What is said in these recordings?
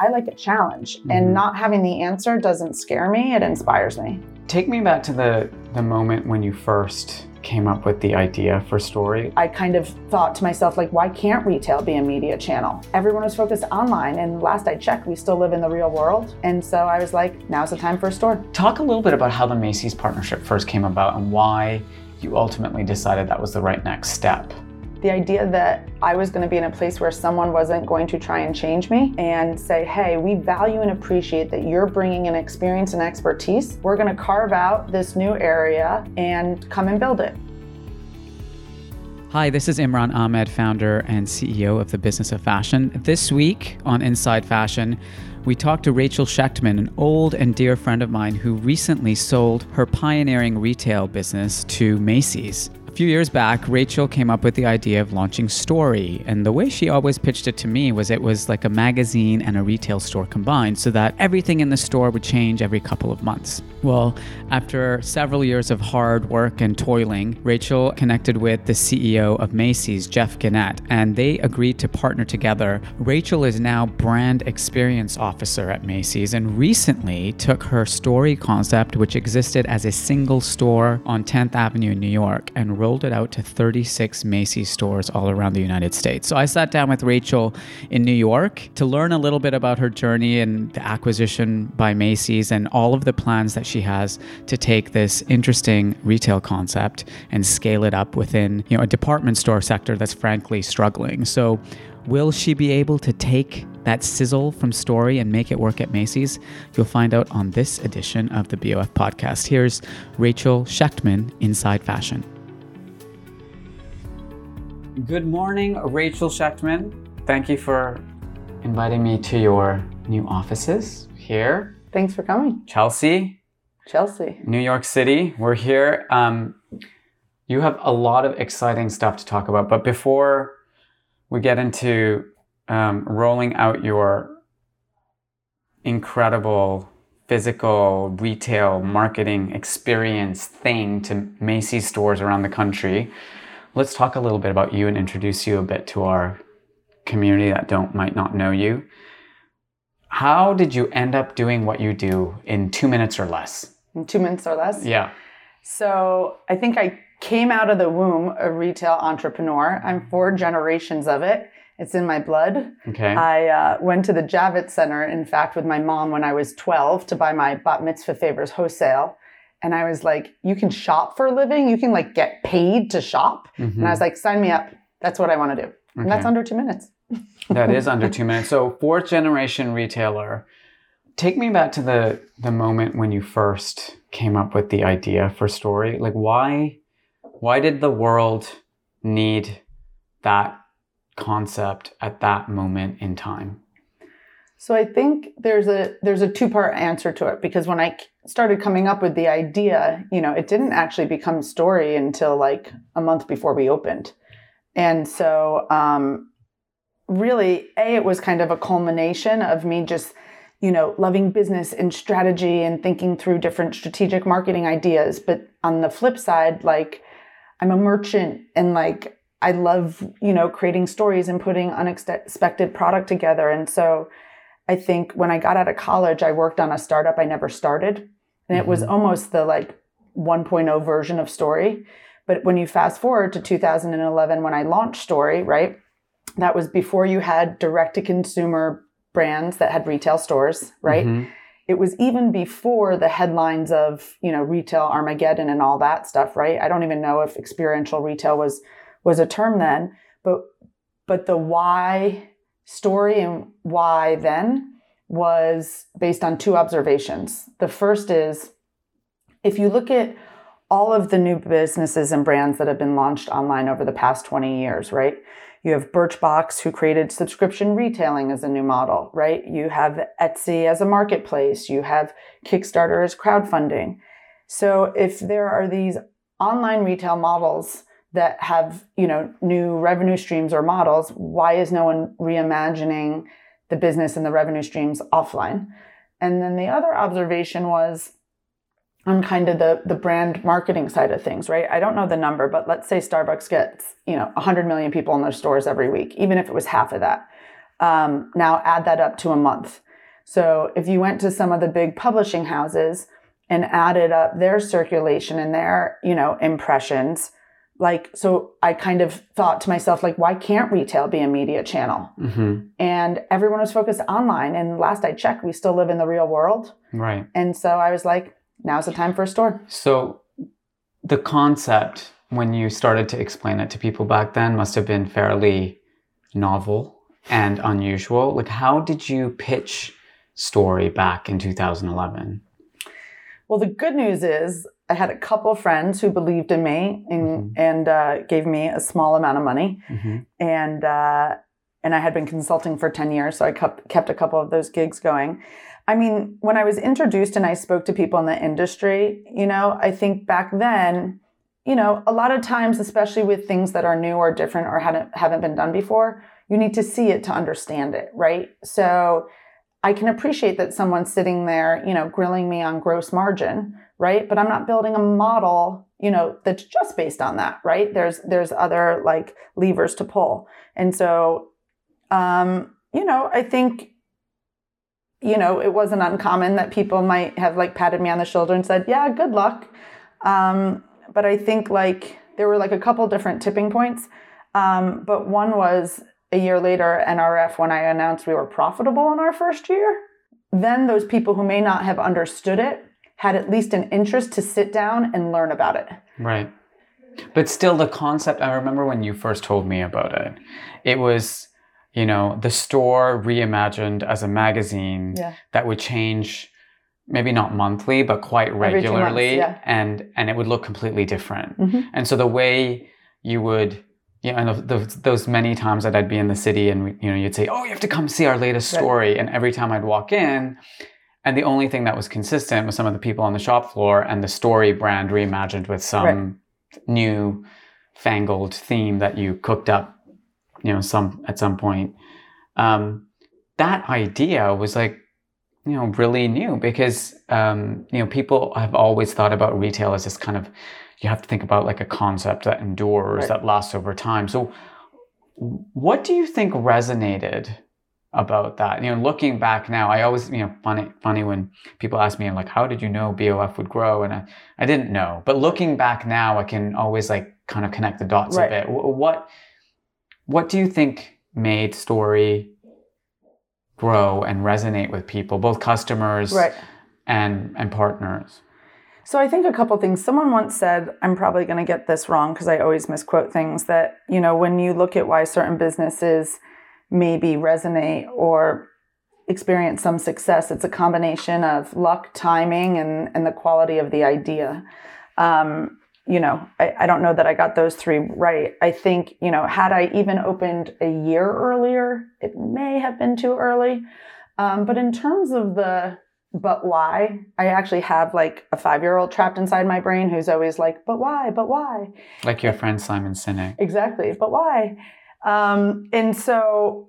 I like a challenge, mm-hmm. and not having the answer doesn't scare me, it inspires me. Take me back to the, the moment when you first came up with the idea for Story? I kind of thought to myself, like, why can't retail be a media channel? Everyone was focused online, and last I checked, we still live in the real world. And so I was like, now's the time for a store. Talk a little bit about how the Macy's partnership first came about and why you ultimately decided that was the right next step the idea that I was going to be in a place where someone wasn't going to try and change me and say, hey, we value and appreciate that you're bringing an experience and expertise. We're going to carve out this new area and come and build it. Hi, this is Imran Amed, founder and CEO of the Business of Fashion. This week on Inside Fashion, we talked to Rachel Shechtman, an old and dear friend of mine who recently sold her pioneering retail business to Macy's. Few years back, Rachel came up with the idea of launching Story, and the way she always pitched it to me was it was like a magazine and a retail store combined, so that everything in the store would change every couple of months. Well, after several years of hard work and toiling, Rachel connected with the CEO of Macy's, Jeff Gennette, and they agreed to partner together. Rachel is now brand experience officer at Macy's and recently took her story concept, which existed as a single store on 10th Avenue in New York, and rolled it out to 36 Macy's stores all around the United States. So I sat down with Rachel in New York to learn a little bit about her journey and the acquisition by Macy's and all of the plans that she has to take this interesting retail concept and scale it up within, you know, a department store sector that's frankly struggling. So, will she be able to take that sizzle from story and make it work at Macy's? You'll find out on this edition of the BOF podcast. Here's Rachel Shechtman, Inside Fashion. Good morning, Rachel Shechtman. Thank you for inviting me to your new offices here. Thanks for coming. Chelsea, Chelsea. New York City. We're here. Um, you have a lot of exciting stuff to talk about. But before we get into um, rolling out your incredible physical retail marketing experience thing to Macy's stores around the country, let's talk a little bit about you and introduce you a bit to our community that don't might not know you. How did you end up doing what you do in two minutes or less? in two minutes or less. Yeah. So I think I came out of the womb a retail entrepreneur. I'm four generations of it. It's in my blood. Okay. I uh, went to the Javits Center, in fact, with my mom when I was 12 to buy my bat mitzvah favors wholesale. And I was like, you can shop for a living? You can like get paid to shop? Mm-hmm. And I was like, sign me up. That's what I want to do. Okay. And that's under two minutes. that is under two minutes. So, fourth generation retailer take me back to the the moment when you first came up with the idea for story like why why did the world need that concept at that moment in time so i think there's a there's a two part answer to it because when i started coming up with the idea you know it didn't actually become story until like a month before we opened and so um really a it was kind of a culmination of me just you know, loving business and strategy and thinking through different strategic marketing ideas. But on the flip side, like I'm a merchant and like I love, you know, creating stories and putting unexpected product together. And so I think when I got out of college, I worked on a startup I never started. And it was mm-hmm. almost the like 1.0 version of story. But when you fast forward to 2011, when I launched Story, right? That was before you had direct to consumer brands that had retail stores, right? Mm-hmm. It was even before the headlines of, you know, retail Armageddon and all that stuff, right? I don't even know if experiential retail was was a term then, but but the why story and why then was based on two observations. The first is if you look at all of the new businesses and brands that have been launched online over the past 20 years, right? You have Birchbox, who created subscription retailing as a new model, right? You have Etsy as a marketplace. You have Kickstarter as crowdfunding. So if there are these online retail models that have, you know, new revenue streams or models, why is no one reimagining the business and the revenue streams offline? And then the other observation was on kind of the the brand marketing side of things, right? I don't know the number, but let's say Starbucks gets you know 100 million people in their stores every week, even if it was half of that. Um, now add that up to a month. So if you went to some of the big publishing houses and added up their circulation and their, you know, impressions, like so I kind of thought to myself like why can't retail be a media channel? Mm-hmm. And everyone was focused online and last I checked we still live in the real world. Right. And so I was like now's the time for a store. So the concept when you started to explain it to people back then must have been fairly novel and unusual. Like how did you pitch story back in 2011? Well, the good news is I had a couple friends who believed in me and Mhm. and uh, gave me a small amount of money, Mm-hmm. and uh, and I had been consulting for ten years, so I kept kept a couple of those gigs going. I mean, when I was introduced and I spoke to people in the industry, you know, I think back then, you know, a lot of times, especially with things that are new or different or hadn't haven't been done before, you need to see it to understand it, right? So I can appreciate that someone's sitting there, you know, grilling me on gross margin, right? But I'm not building a model, you know, that's just based on that, right? There's there's other like levers to pull. And so um, you know, I think you know, it wasn't uncommon that people might have like patted me on the shoulder and said, "Yeah, good luck." Um, but I think like there were like a couple different tipping points. Um, but one was a year later, NRF, when I announced we were profitable in our first year. Then those people who may not have understood it had at least an interest to sit down and learn about it. Right. But still, the concept, I remember when you first told me about it, it was, you know, the store reimagined as a magazine Yeah. that would change maybe not monthly, but quite two months, regularly. yeah. And, and it would look completely different. Mhm. And so the way you would, you know, and those, those many times that I'd be in the city and, you know, you'd say, oh, you have to come see our latest Right. story. And every time I'd walk in, and the only thing that was consistent was some of the people on the shop floor and the story brand reimagined with some Right. new fangled theme that you cooked up, you know, some at some point. Um, that idea was like, you know, really new because um, you know people have always thought about retail as this kind of you have to think about like a concept that endures Right. that lasts over time. So, what do you think resonated about that? You know, looking back now, I always you know funny funny when people ask me I'm like, how did you know BOF would grow? And I I didn't know, but looking back now, I can always like kind of connect the dots Right. a bit. What what do you think made story grow and resonate with people, both customers Right. and and partners? So I think a couple things. Someone once said, I'm probably going to get this wrong because I always misquote things that, you know, when you look at why certain businesses maybe resonate or experience some success, it's a combination of luck, timing, and, and the quality of the idea. Um, you know, I, I don't know that I got those three right. I think, you know, had I even opened a year earlier, it may have been too early. Um, but in terms of the but why? I actually have like a five year old trapped inside my brain who's always like, but why? But why? Like your friend Simon Sinek. Exactly. But why? Um, and so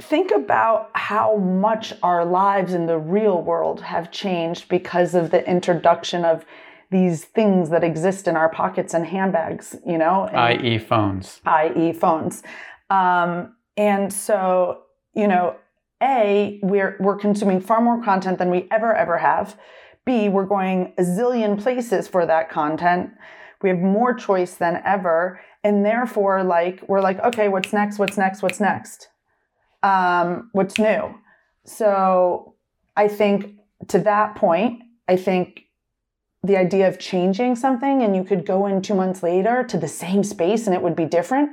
think about how much our lives in the real world have changed because of the introduction of these things that exist in our pockets and handbags, you know, i.e., phones. i.e., phones. Um, and so, you know, A, we're we're consuming far more content than we ever ever have. B, we're going a zillion places for that content. We have more choice than ever, and therefore, like we're like, okay, what's next? What's next? What's next? Um, what's new? So, I think to that point, I think the idea of changing something and you could go in two months later to the same space and it would be different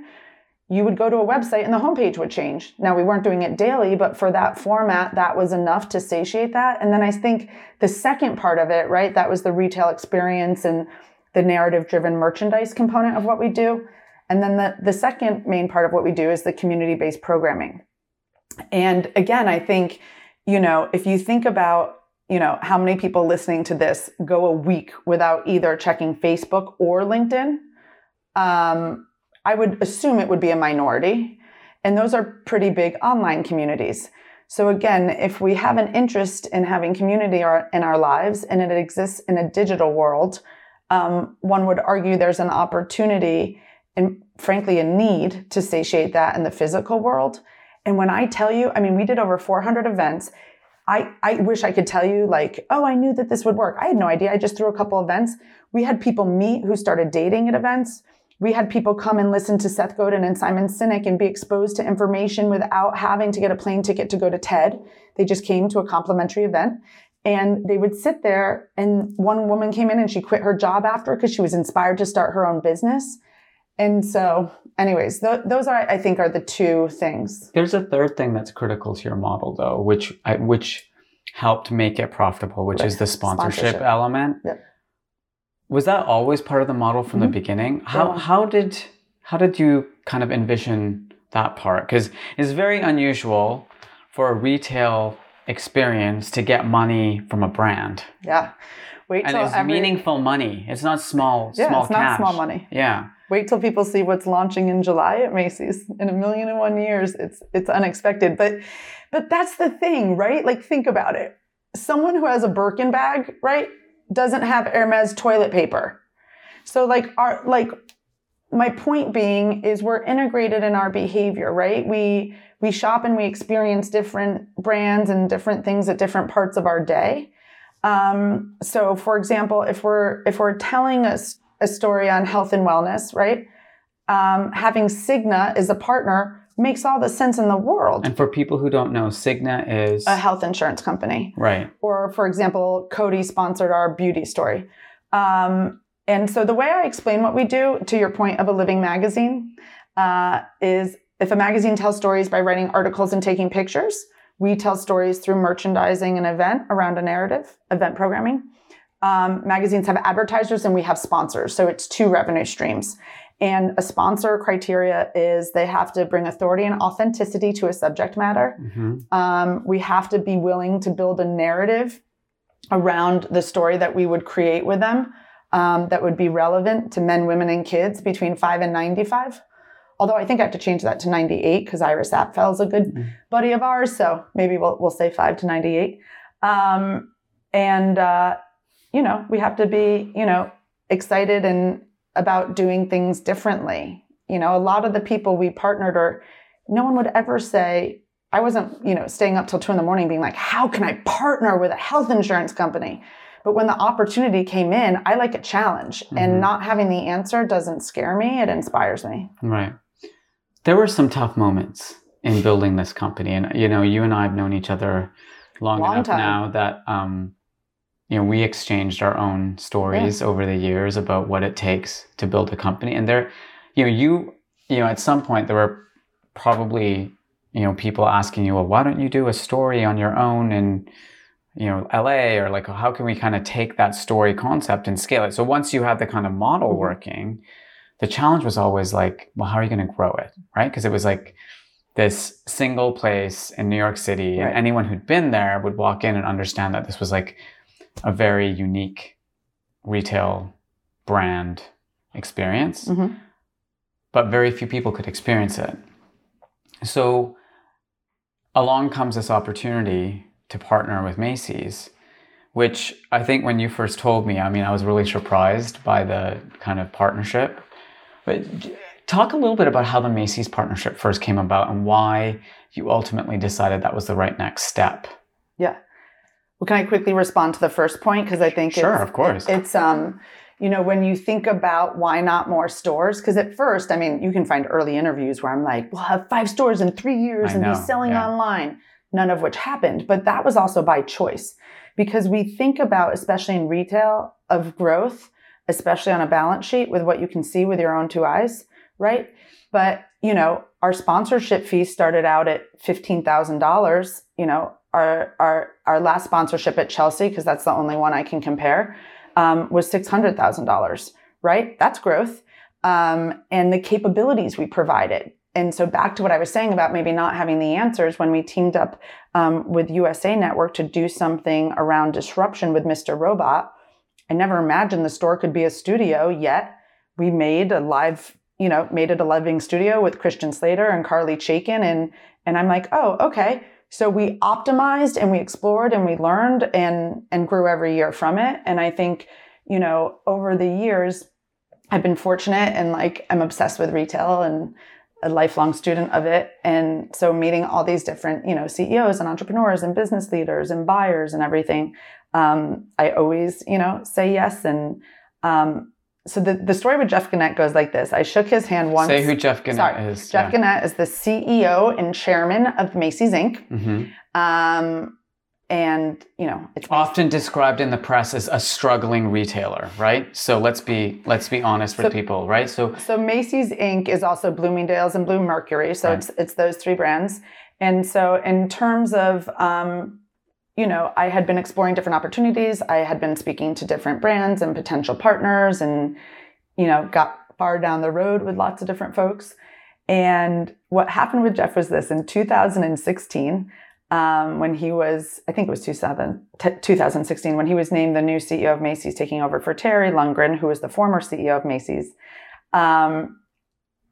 you would go to a website and the homepage would change now we weren't doing it daily but for that format that was enough to satiate that and then i think the second part of it right that was the retail experience and the narrative driven merchandise component of what we do. And then the, the second main part of what we do is the community based programming. And again i think you know if you think about you know how many people listening to this go a week without either checking facebook or linkedin um, i would assume it would be a minority. And those are pretty big online communities. So again if we have an interest in having community in our lives and it exists in a digital world um, one would argue there's an opportunity and frankly a need to satiate that in the physical world and when i tell you i mean we did over 400 events I, I wish I could tell you like, oh, I knew that this would work. I had no idea. I just threw a couple events. We had people meet who started dating at events. We had people come and listen to Seth Godin and Simon Sinek and be exposed to information without having to get a plane ticket to go to TED. They just came to a complimentary event and they would sit there and one woman came in and she quit her job after because she was inspired to start her own business. And so anyways, th- those are, I think, are the two things. There's a third thing that's critical to your model, though, which I, which helped make it profitable, which right. is the sponsorship, sponsorship. element. Yep. Was that always part of the model from mm-hmm. the beginning? How yeah. how did how did you kind of envision that part? Because it's very unusual for a retail experience to get money from a brand. Yeah. Wait and it's every... meaningful money. It's not small, yeah, small it's cash. not small money. Yeah. Wait till people see what's launching in July at Macy's. In a million and one years, it's it's unexpected. But but that's the thing, right? Like think about it. Someone who has a Birkin bag, right, doesn't have Hermes toilet paper. So like our like my point being is we're integrated in our behavior, right? We we shop and we experience different brands and different things at different parts of our day. Um, so for example, if we're if we're telling us a story on health and wellness, right? Um, having Cigna as a partner makes all the sense in the world. And for people who don't know, Cigna is a health insurance company. Right. Or, for example, Coty sponsored our beauty story. Um, and so the way I explain what we do, to your point of a living magazine, uh, is if a magazine tells stories by writing articles and taking pictures, we tell stories through merchandising an event around a narrative, event programming um, magazines have advertisers and we have sponsors. So it's two revenue streams. And a sponsor criteria is they have to bring authority and authenticity to a subject matter. Mm-hmm. Um, we have to be willing to build a narrative around the story that we would create with them um, that would be relevant to men, women, and kids between 5 and 95. Although I think I have to change that to 98 because Iris Apfel is a good mm-hmm. buddy of ours. So maybe we'll, we'll say 5 to 98. Um, and uh, you know, we have to be, you know, excited and about doing things differently. You know, a lot of the people we partnered or no one would ever say, I wasn't, you know, staying up till two in the morning being like, how can I partner with a health insurance company? But when the opportunity came in, I like a challenge mm-hmm. and not having the answer doesn't scare me. It inspires me. Right. There were some tough moments in building this company. And, you know, you and I have known each other long, long enough time. now that, um, you know, we exchanged our own stories yeah. over the years about what it takes to build a company. And there, you know, you, you know, at some point there were probably, you know, people asking you, well, why don't you do a story on your own in, you know, LA or like, how can we kind of take that story concept and scale it? So once you have the kind of model mm-hmm. working, the challenge was always like, well, how are you going to grow it? Right. Because it was like, this single place in New York City, right. and anyone who'd been there would walk in and understand that this was like a very unique retail brand experience, mm-hmm. but very few people could experience it. So along comes this opportunity to partner with Macy's, which I think when you first told me, I mean, I was really surprised by the kind of partnership. But talk a little bit about how the Macy's partnership first came about and why you ultimately decided that was the right next step. Yeah. Well, can I quickly respond to the first point? Because I think sure, of course, it's um, you know, when you think about why not more stores, because at first, I mean, you can find early interviews where I'm like, we'll have five stores in three years I and know, be selling yeah. online, none of which happened. But that was also by choice because we think about, especially in retail, of growth, especially on a balance sheet with what you can see with your own two eyes, right? But, you know, our sponsorship fee started out at $15,000, you know, our our our last sponsorship at Chelsea, because that's the only one I can compare, um, was six hundred thousand dollars. Right, that's growth, um, and the capabilities we provided. And so back to what I was saying about maybe not having the answers when we teamed up um, with USA Network to do something around disruption with Mr. Robot. I never imagined the store could be a studio. Yet we made a live, you know, made it a living studio with Christian Slater and Carly Chaikin, and and I'm like, oh, okay so we optimized and we explored and we learned and and grew every year from it. And I think, you know, over the years, I've been fortunate and like I'm obsessed with retail and a lifelong student of it. And so meeting all these different, you know, CEOs and entrepreneurs and business leaders and buyers and everything, um, I always, you know, say yes. And um, so the, the story with Jeff Gennette goes like this. I shook his hand once. Say who Jeff Gennette Sorry, is. Jeff yeah. Gennette is the CEO and chairman of Macy's Inc. Mhm. Um, and you know, it's Often described in the press as a struggling retailer, right? So let's be let's be honest with So- people, right? So So Macy's Inc. is also Bloomingdale's and Blue Mercury. So Right. it's it's those three brands. And so in terms of um, you know, I had been exploring different opportunities. I had been speaking to different brands and potential partners and, you know, got far down the road with lots of different folks. And what happened with Jeff was this in 2016, um, when he was, I think it was 2000, t- 2016, when he was named the new CEO of Macy's, taking over for Terry Lundgren, who was the former CEO of Macy's. Um,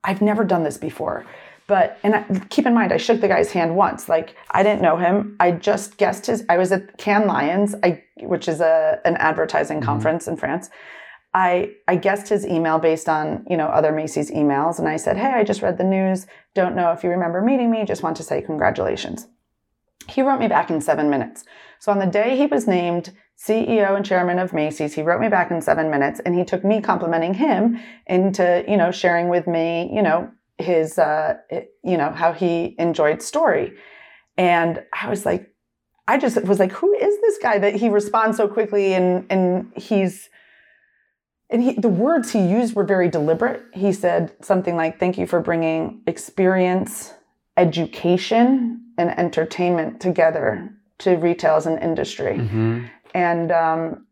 I've never done this before. But and I, keep in mind, I shook the guy's hand once. Like I didn't know him. I just guessed his. I was at Cannes Lions, I, which is a an advertising Mhm. conference in France. I I guessed his email based on you know other Macy's emails, and I said, "Hey, I just read the news. Don't know if you remember meeting me. Just want to say congratulations." He wrote me back in seven minutes. So on the day he was named CEO and chairman of Macy's, he wrote me back in seven minutes, and he took me complimenting him into you know sharing with me you know his uh you know how he enjoyed story and i was like i just was like who is this guy that he responds so quickly and and he's and he, the words he used were very deliberate he said something like thank you for bringing experience education and entertainment together to retail as an industry Mhm. and um,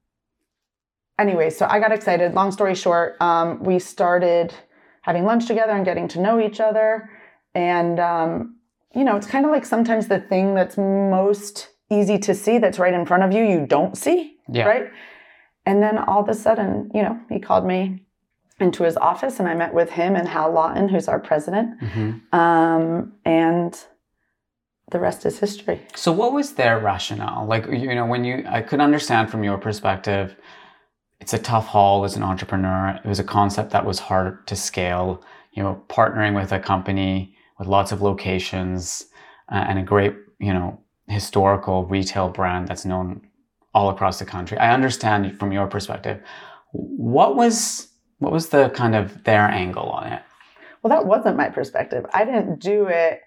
anyway, so I got excited. Long story short, um, we started having lunch together and getting to know each other. And, um, you know, it's kind of like sometimes the thing that's most easy to see that's right in front of you, you don't see, yeah. right? And then all of a sudden, you know, he called me into his office and I met with him and Hal Lawton, who's our president. Mhm. Um, and the rest is history. So what was their rationale? Like you know, when you I could understand from your perspective, it's a tough haul as an entrepreneur. It was a concept that was hard to scale. You know, partnering with a company with lots of locations uh, and a great, you know, historical retail brand that's known all across the country. I understand from your perspective. What was what was the kind of their angle on it? Well, that wasn't my perspective. I didn't do it.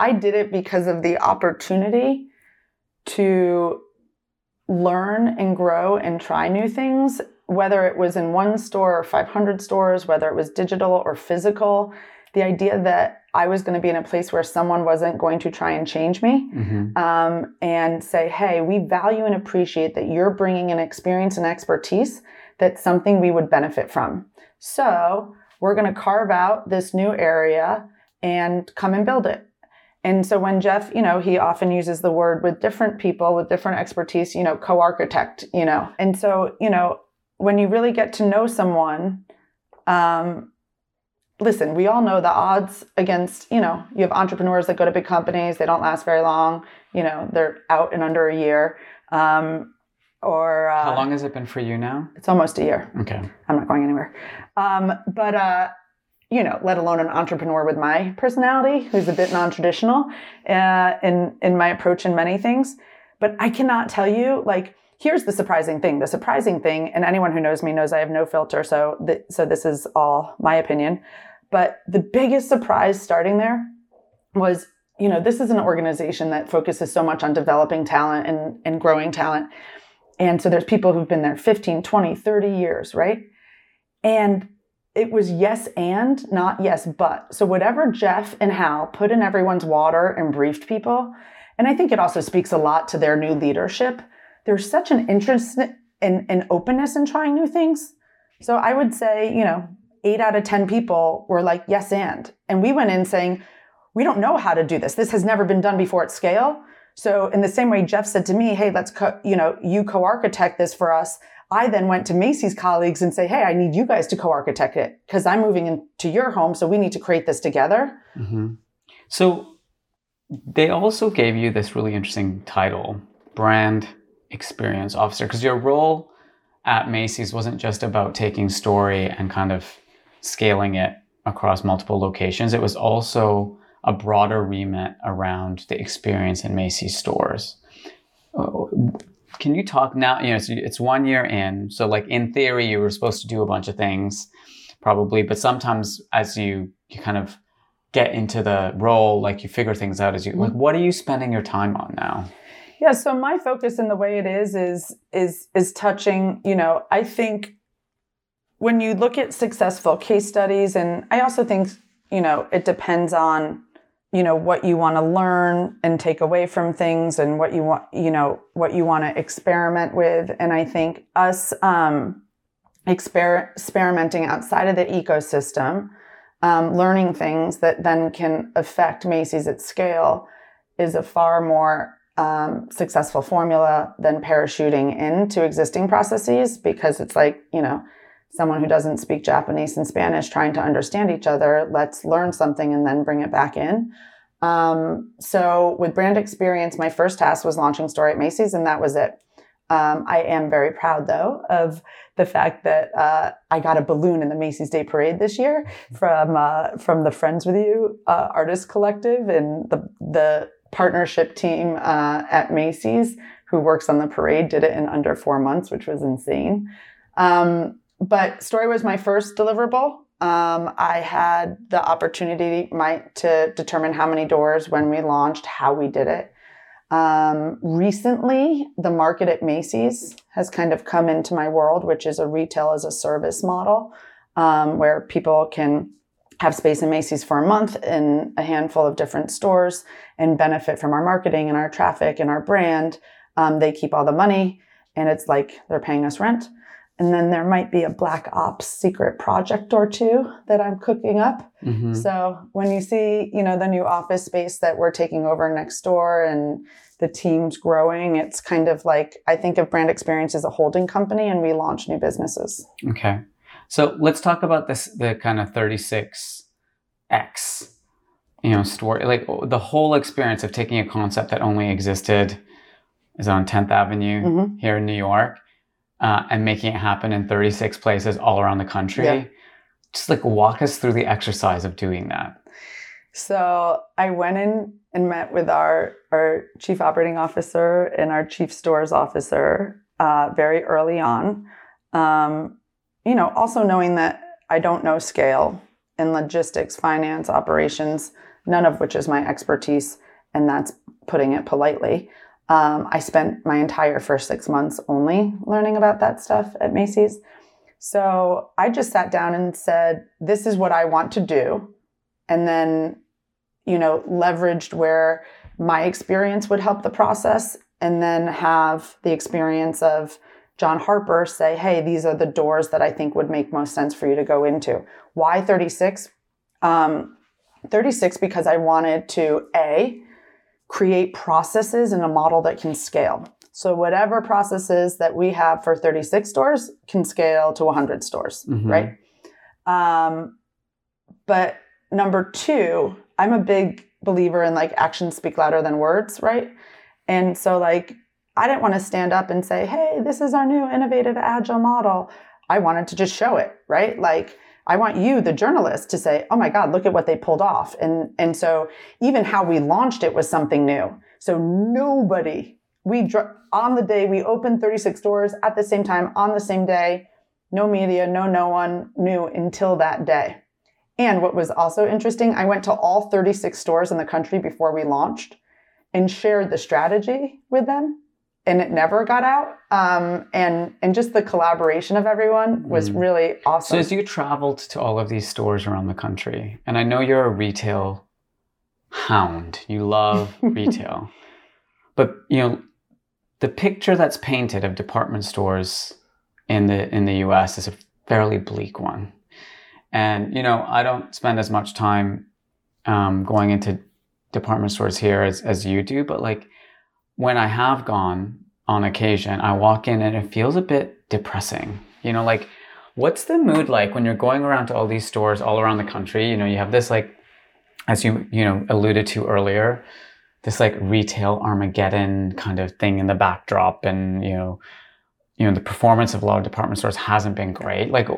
I did it because of the opportunity to learn and grow and try new things, whether it was in one store or 500 stores, whether it was digital or physical. The idea that I was going to be in a place where someone wasn't going to try and change me Mm-hmm. um, and say, hey, we value and appreciate that you're bringing an experience and expertise that's something we would benefit from. So we're going to carve out this new area and come and build it. And so when Jeff, you know, he often uses the word with different people with different expertise, you know, co architect, you know. And so, you know, when you really get to know someone, um, listen, we all know the odds against, you know, you have entrepreneurs that go to big companies, they don't last very long, you know, they're out in under a year. Um, or uh, How long has it been for you now? It's almost a year. Okay. I'm not going anywhere. Um, but uh, you know, let alone an entrepreneur with my personality, who's a bit non-traditional uh, in in my approach in many things. But I cannot tell you like. Here's the surprising thing. The surprising thing, and anyone who knows me knows I have no filter, so th- so this is all my opinion. But the biggest surprise starting there was, you know, this is an organization that focuses so much on developing talent and, and growing talent. And so there's people who've been there 15, 20, 30 years, right? And it was yes and, not yes but. So whatever Jeff and Hal put in everyone's water and briefed people, and I think it also speaks a lot to their new leadership. There's such an interest and an openness in trying new things. So I would say, you know, eight out of 10 people were like, yes and. And we went in saying, we don't know how to do this. This has never been done before at scale. So in the same way Jeff said to me, "Hey, let's co- you know, you co-architect this for us." I then went to Macy's colleagues and say, "Hey, I need you guys to co-architect it because I'm moving into your home, so we need to create this together." hmm So they also gave you this really interesting title, brand experience officer, because your role at Macy's wasn't just about taking story and kind of scaling it across multiple locations, it was also a broader remit around the experience in Macy's stores. Can you talk now? You know, it's, it's one year in, so like in theory, you were supposed to do a bunch of things, probably, but sometimes as you you kind of get into the role, like you figure things out as you like. Mm-hmm. What are you spending your time on now? Yeah, so my focus in the way it is is is is touching, you know, I think when you look at successful case studies and I also think, you know, it depends on you know what you want to learn and take away from things and what you want you know what you want to experiment with. And i think us um exper- experimenting outside of the ecosystem um, learning things that then can affect macy's at scale is a far more um, successful formula than parachuting into existing processes because it's like, you know, someone who doesn't speak Japanese and Spanish trying to understand each other. Let's learn something and then bring it back in. Um, so with brand experience, my first task was launching Story at Macy's, and that was it. Um, I am very proud, though, of the fact that uh, I got a balloon in the Macy's Day Parade this year from uh, from the Friends with You uh, Artist Collective, and the the partnership team uh, at Macy's who works on the parade did it in under four months, which was insane. Um, but Story was my first deliverable. Um, I had the opportunity my, to determine how many doors when we launched, how we did it. Um, recently, the market at Macy's has kind of come into my world, which is a retail as a service model um, where people can have space in Macy's for a month in a handful of different stores and benefit from our marketing and our traffic and our brand. Um, they keep all the money and it's like they're paying us rent. And then there might be a black ops secret project or two that I'm cooking up. Mm-hmm. So when you see, you know, the new office space that we're taking over next door and the team's growing, it's kind of like I think of brand experience as a holding company and we launch new businesses. Okay. So let's talk about this the kind of 36x you know story like the whole experience of taking a concept that only existed is on 10th Avenue mm-hmm. here in New York uh, and making it happen in 36 places all around the country. Yeah. Just like walk us through the exercise of doing that. So I went in and met with our our chief operating officer and our chief stores officer uh, very early on. Um, you know, also knowing that I don't know scale in logistics, finance, operations, none of which is my expertise, and that's putting it politely. Um, I spent my entire first six months only learning about that stuff at Macy's. So I just sat down and said, This is what I want to do. And then, you know, leveraged where my experience would help the process and then have the experience of John Harper say, hey, these are the doors that I think would make most sense for you to go into. Why 36? Um, 36 because I wanted to A, create processes in a model that can scale. So whatever processes that we have for 36 stores can scale to 100 stores, mm-hmm. right? Um, but number two, I'm a big believer in like actions speak louder than words, right? And so like I didn't want to stand up and say, hey, this is our new innovative agile model. I wanted to just show it, right? Like, I want you, the journalist, to say, oh my God, look at what they pulled off. And, and so even how we launched it was something new. So nobody, we, on the day we opened 36 stores at the same time, on the same day, no media, no, no one knew until that day. And what was also interesting, I went to all 36 stores in the country before we launched and shared the strategy with them and it never got out. Um, and and just the collaboration of everyone was mm. really awesome. So as you traveled to all of these stores around the country, and I know you're a retail hound, you love retail, but you know the picture that's painted of department stores in the in the U.S. is a fairly bleak one. And you know I don't spend as much time um, going into department stores here as, as you do, but like when I have gone on occasion, I walk in and it feels a bit depressing. You know, like what's the mood like when you're going around to all these stores all around the country? You know, you have this like, as you you know alluded to earlier, this like retail Armageddon kind of thing in the backdrop, and you know, you know the performance of a lot of department stores hasn't been great. Like,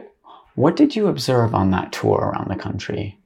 What did you observe on that tour around the country?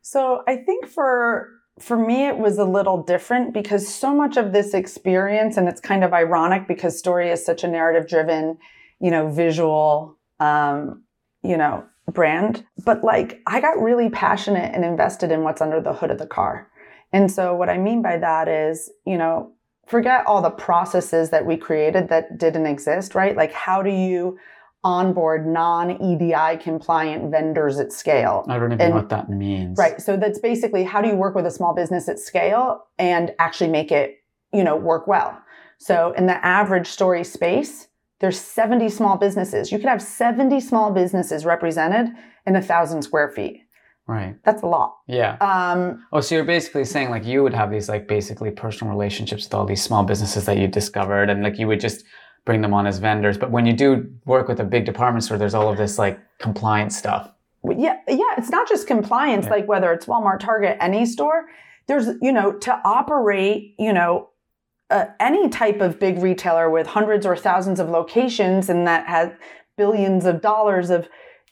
So I think for for me it was a little different because so much of this experience and it's kind of ironic because story is such a narrative driven, you know, visual um, you know, brand, but like I got really passionate and invested in what's under the hood of the car. And so what I mean by that is, you know, forget all the processes that we created that didn't exist, right? Like how do you onboard non-EDI compliant vendors at scale? I don't even and, know what that means. Right. So that's basically how do you work with a small business at scale and actually make it, you know, work well. So in the average story space, there's 70 small businesses. You could have 70 small businesses represented in a thousand square feet. Right. That's a lot. Yeah. Um, oh, so you're basically saying like you would have these like basically personal relationships with all these small businesses that you discovered and like you would just bring them on as vendors. But when you do work with a big department store, there's all of this like compliance stuff. Yeah. Yeah. It's not just compliance, yeah. like whether it's Walmart, Target, any store. There's, you know, to operate, you know, uh, any type of big retailer with hundreds or thousands of locations and that has billions of dollars of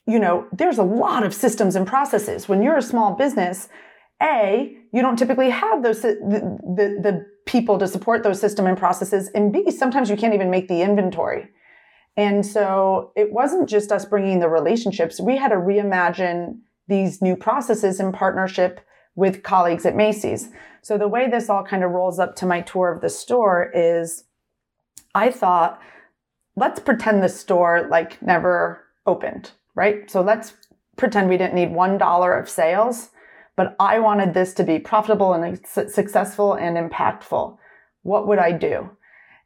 you know, there's a lot of systems and processes. When you're a small business, A, you don't typically have those, the, the, the people to support those system and processes. And B, sometimes you can't even make the inventory. And so it wasn't just us bringing the relationships. We had to reimagine these new processes in partnership with colleagues at Macy's. So the way this all kind of rolls up to my tour of the store is I thought, let's pretend the store like never opened right? So let's pretend we didn't need $1 of sales, but I wanted this to be profitable and successful and impactful. What would I do?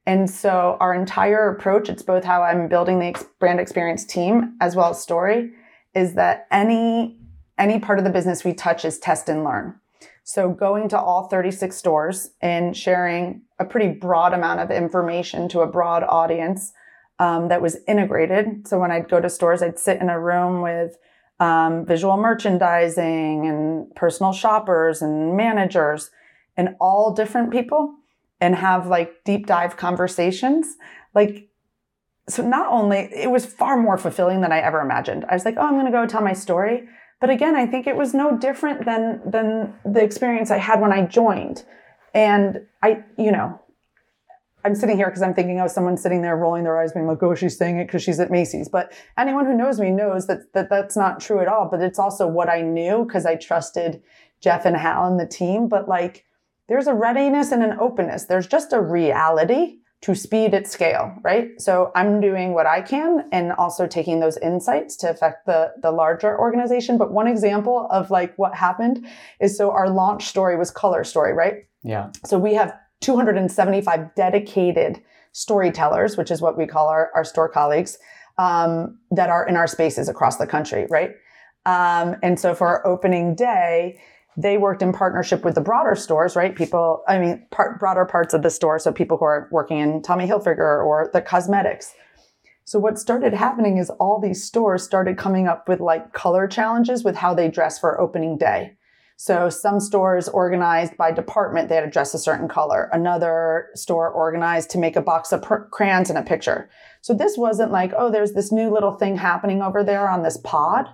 And so our entire approach, it's both how I'm building the brand experience team as well as story, is that any any part of the business we touch is test and learn. So going to all 36 stores and sharing a pretty broad amount of information to a broad audience um, that was integrated. So when I'd go to stores, I'd sit in a room with um, visual merchandising and personal shoppers and managers and all different people and have like deep dive conversations. Like, so not only, it was far more fulfilling than I ever imagined. I was like, oh, I'm going to go tell my story. But again, I think it was no different than, than the experience I had when I joined. And I, you know, I'm sitting here because I'm thinking of someone sitting there rolling their eyes, being like, "Oh, she's saying it because she's at Macy's." But anyone who knows me knows that, that that's not true at all. But it's also what I knew because I trusted Jeff and Hal and the team. But like, there's a readiness and an openness. There's just a reality to speed at scale, right? So I'm doing what I can and also taking those insights to affect the the larger organization. But one example of like what happened is so our launch story was color story, right? Yeah. So we have 275 dedicated storytellers, which is what we call our, our store colleagues, um, that are in our spaces across the country, right? Um, and so for our opening day, they worked in partnership with the broader stores, right? People, I mean, part, broader parts of the store. So people who are working in Tommy Hilfiger or the cosmetics. So what started happening is all these stores started coming up with like color challenges with how they dress for opening day. So some stores organized by department, they had to dress a certain color. Another store organized to make a box of per- crayons and a picture. So this wasn't like, oh, there's this new little thing happening over there on this pod.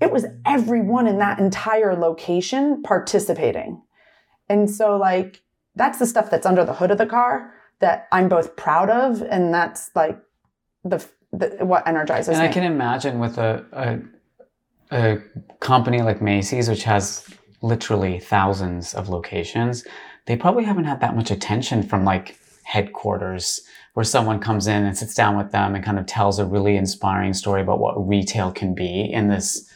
It was everyone in that entire location participating. And so like, that's the stuff that's under the hood of the car that I'm both proud of. And that's like the, the what energizes and me. And I can imagine with a, a a company like Macy's, which has literally thousands of locations, they probably haven't had that much attention from like headquarters where someone comes in and sits down with them and kind of tells a really inspiring story about what retail can be in this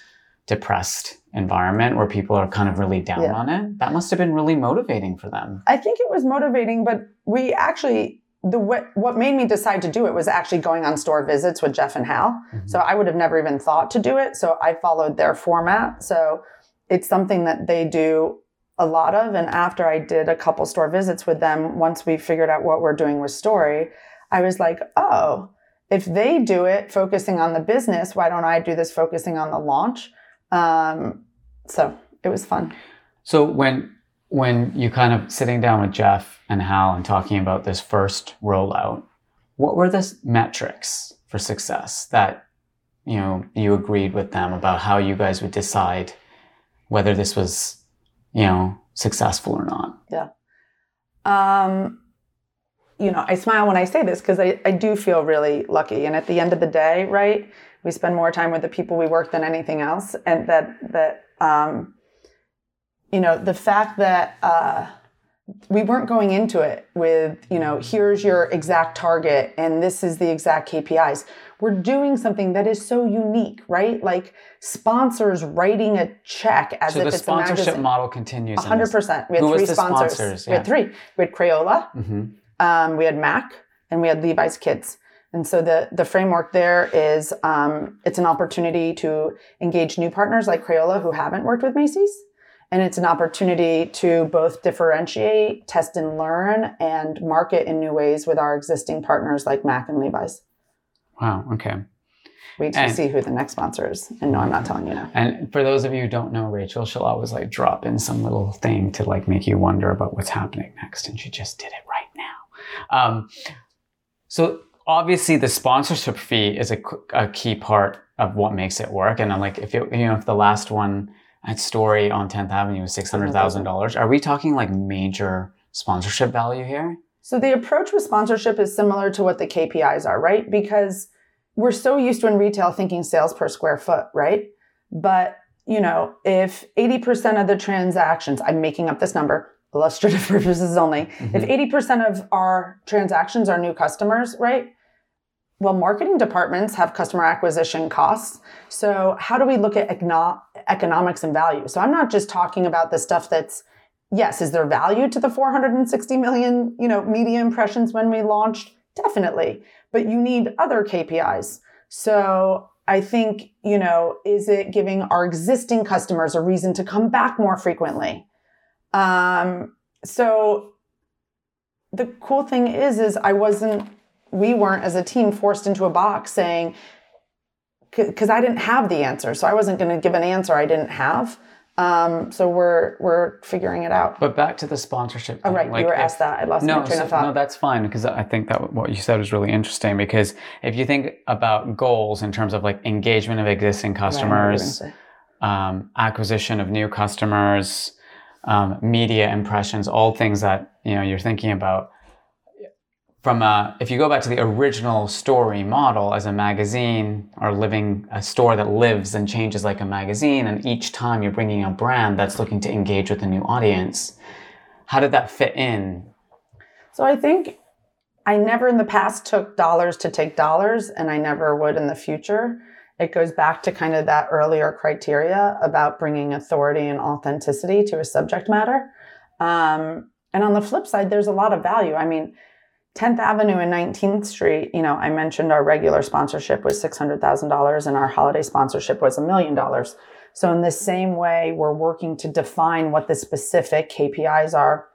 depressed environment where people are kind of really down yeah. on it. That must have been really motivating for them. I think it was motivating, but we actually the what, what made me decide to do it was actually going on store visits with Jeff and Hal. Mm-hmm. So I would have never even thought to do it. So I followed their format. So it's something that they do a lot of. And after I did a couple store visits with them, once we figured out what we're doing with Story, I was like, oh, if they do it focusing on the business, why don't I do this focusing on the launch? Um, so it was fun. So when when you kind of sitting down with Jeff and Hal and talking about this first rollout, what were the metrics for success that you know you agreed with them about how you guys would decide whether this was you know successful or not. Yeah. Um you know i smile when i say this because I, I do feel really lucky. And at the end of the day right we spend more time with the people we work than anything else. And that that um you know the fact that uh we weren't going into it with, you know, here's your exact target and this is the exact KPIs. We're doing something that is so unique, right? Like sponsors writing a check as so if the it's sponsorship a magazine. model continues. 100%. We had Who three the sponsors. sponsors? We had three. We had Crayola, hmm um, we had Mac, and we had Levi's Kids. And so the the framework there is um, it's an opportunity to engage new partners like Crayola who haven't worked with Macy's and it's an opportunity to both differentiate, test and learn, and market in new ways with our existing partners like Mac and Levi's. Wow. Okay. Wait to see who the next sponsor is. And no, I'm not telling you now. And for those of you who don't know Rachel, she'll always like drop in some little thing to like make you wonder about what's happening next. And she just did it right now. Um, so obviously the sponsorship fee is a, a key part of what makes it work. And I'm like, if it, you know, if the last one at Story on 10th Avenue was $600,000, are we talking like major sponsorship value here? So the approach with sponsorship is similar to what the KPIs are, right? Because we're so used to in retail thinking sales per square foot, right? But, you know, if 80% of the transactions, I'm making up this number, illustrative purposes only, if mm-hmm. 80% of our transactions are new customers, right? Well, marketing departments have customer acquisition costs. So, how do we look at econo- economics and value? So, I'm not just talking about the stuff that's yes, is there value to the 460 million, you know, media impressions when we launched? Definitely. But you need other KPIs. So I think, you know, is it giving our existing customers a reason to come back more frequently? Um, so the cool thing is, is I wasn't, we weren't as a team forced into a box saying, because I didn't have the answer. So I wasn't going to give an answer I didn't have. Um, so we're we're figuring it out. But back to the sponsorship. Oh, right. like, you were if- asked that. I lost no, my train so- of thought. no, that's fine because I think that what you said was really interesting. Because if you think about goals in terms of like engagement of existing Right, I know what you were gonna customers, say. um, acquisition of new customers, um, media impressions, all things that you know you're thinking about. From a, if you go back to the original story model as a magazine or living a store that lives and changes like a magazine, and each time you're bringing a brand that's looking to engage with a new audience, how did that fit in? So I think I never in the past took dollars to take dollars, and I never would in the future. It goes back to kind of that earlier criteria about bringing authority and authenticity to a subject matter. Um, and on the flip side, there's a lot of value. I mean, 10th Avenue and 19th Street, you know, I mentioned our regular sponsorship was $600,000 and our holiday sponsorship was a million dollars. So in the same way, we're working to define what the specific KPIs are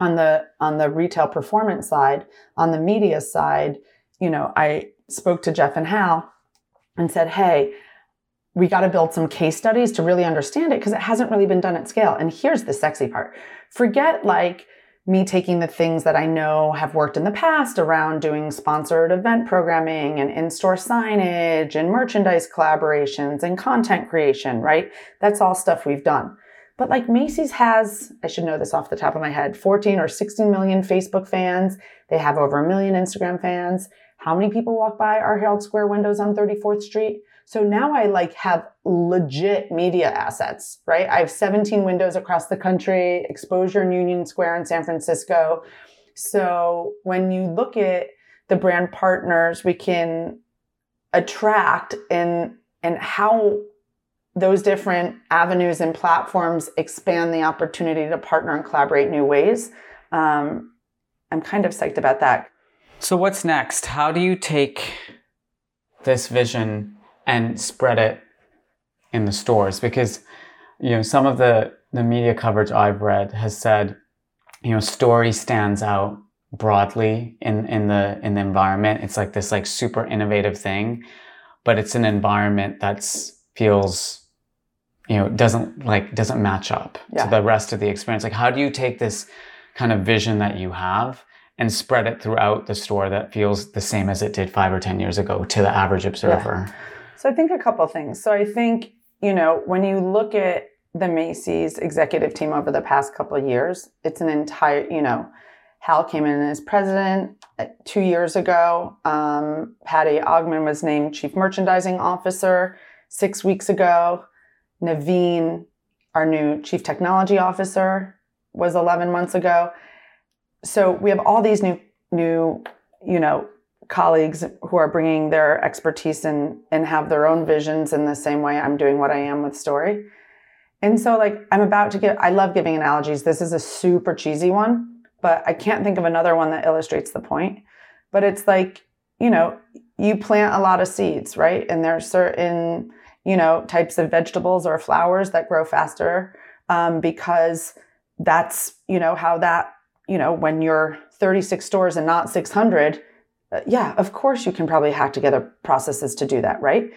on the on the retail performance side, on the media side, you know, I spoke to Jeff and Hal and said, "Hey, we got to build some case studies to really understand it because it hasn't really been done at scale." And here's the sexy part. Forget like me taking the things that I know have worked in the past around doing sponsored event programming and in-store signage and merchandise collaborations and content creation, right? That's all stuff we've done. But like Macy's has, I should know this off the top of my head, 14 or 16 million Facebook fans. They have over a million Instagram fans. How many people walk by our Herald Square windows on 34th Street? So now I like have legit media assets, right? I have 17 windows across the country, exposure in Union Square in San Francisco. So when you look at the brand partners we can attract and and how those different avenues and platforms expand the opportunity to partner and collaborate new ways. Um, I'm kind of psyched about that. So what's next? How do you take this vision and spread it in the stores? Because you know some of the the media coverage I've read has said, you know, story stands out broadly in in the in the environment. It's like this like super innovative thing, but it's an environment that's feels you know doesn't like doesn't match up Yeah. to the rest of the experience. Like how do you take this kind of vision that you have and spread it throughout the store that feels the same as it did five or ten years ago to the average observer. So I think a couple things. So I think, you know, when you look at the Macy's executive team over the past couple of years, it's an entire, you know, Hal came in as president uh, two years ago. Um, Patti Ongman was named chief merchandising officer six weeks ago. Naveen, our new chief technology officer, was 11 months ago. So we have all these new, new, you know, colleagues who are bringing their expertise and and have their own visions in the same way I'm doing what I am with story. And so like I'm about to give I love giving analogies. This is a super cheesy one but I can't think of another one that illustrates the point. But it's like, you know, you plant a lot of seeds, right? And there's certain, you know, types of vegetables or flowers that grow faster um, because that's, you know, how that, you know, when you're 36 stores and not 600, uh, yeah, of course you can probably hack together processes to do that, right?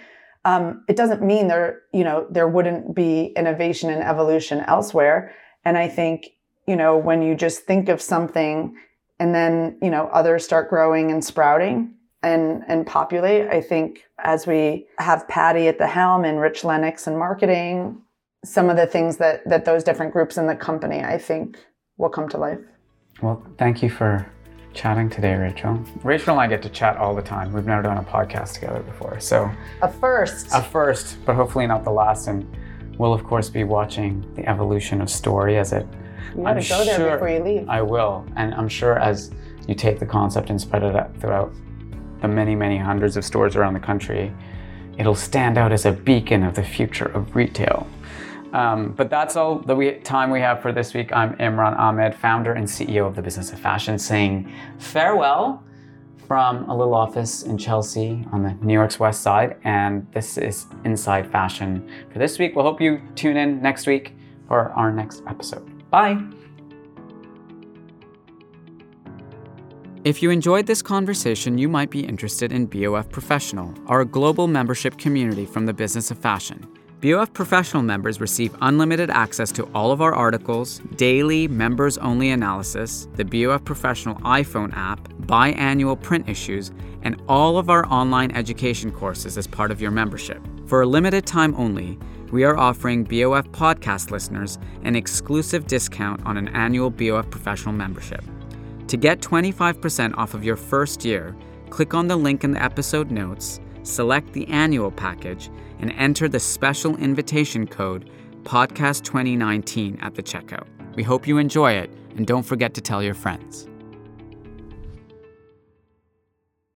Um, it doesn't mean there, you know, there wouldn't be innovation and evolution elsewhere. And I think you know, when you just think of something and then, you know, others start growing and sprouting and and populate. I think as we have Patti at the helm and Rich Lennox and marketing, some of the things that that those different groups in the company, I think, will come to life. Well, thank you for chatting today, Rachel. Rachel and I get to chat all the time. We've never done a podcast together before, so a first. A first, but hopefully not the last. And we'll of course be watching the evolution of Story as it you gotta I'm go there sure before you leave. I will. And I'm sure as you take the concept and spread it out throughout the many, many hundreds of stores around the country, it'll stand out as a beacon of the future of retail. Um, but that's all the we, time we have for this week. I'm Imran Amed, founder and CEO of the Business of Fashion, saying farewell from a little office in Chelsea on the New York's West Side. And this is Inside Fashion for this week. We'll hope you tune in next week for our next episode. Bye. If you enjoyed this conversation, you might be interested in BOF Professional, our global membership community from the business of fashion. BOF Professional members receive unlimited access to all of our articles, daily members only analysis, the BOF Professional iPhone app, biannual print issues, and all of our online education courses as part of your membership. For a limited time only, we are offering BOF podcast listeners an exclusive discount on an annual BOF professional membership. To get 25% off of your first year, click on the link in the episode notes, select the annual package, and enter the special invitation code podcast2019 at the checkout. We hope you enjoy it, and don't forget to tell your friends.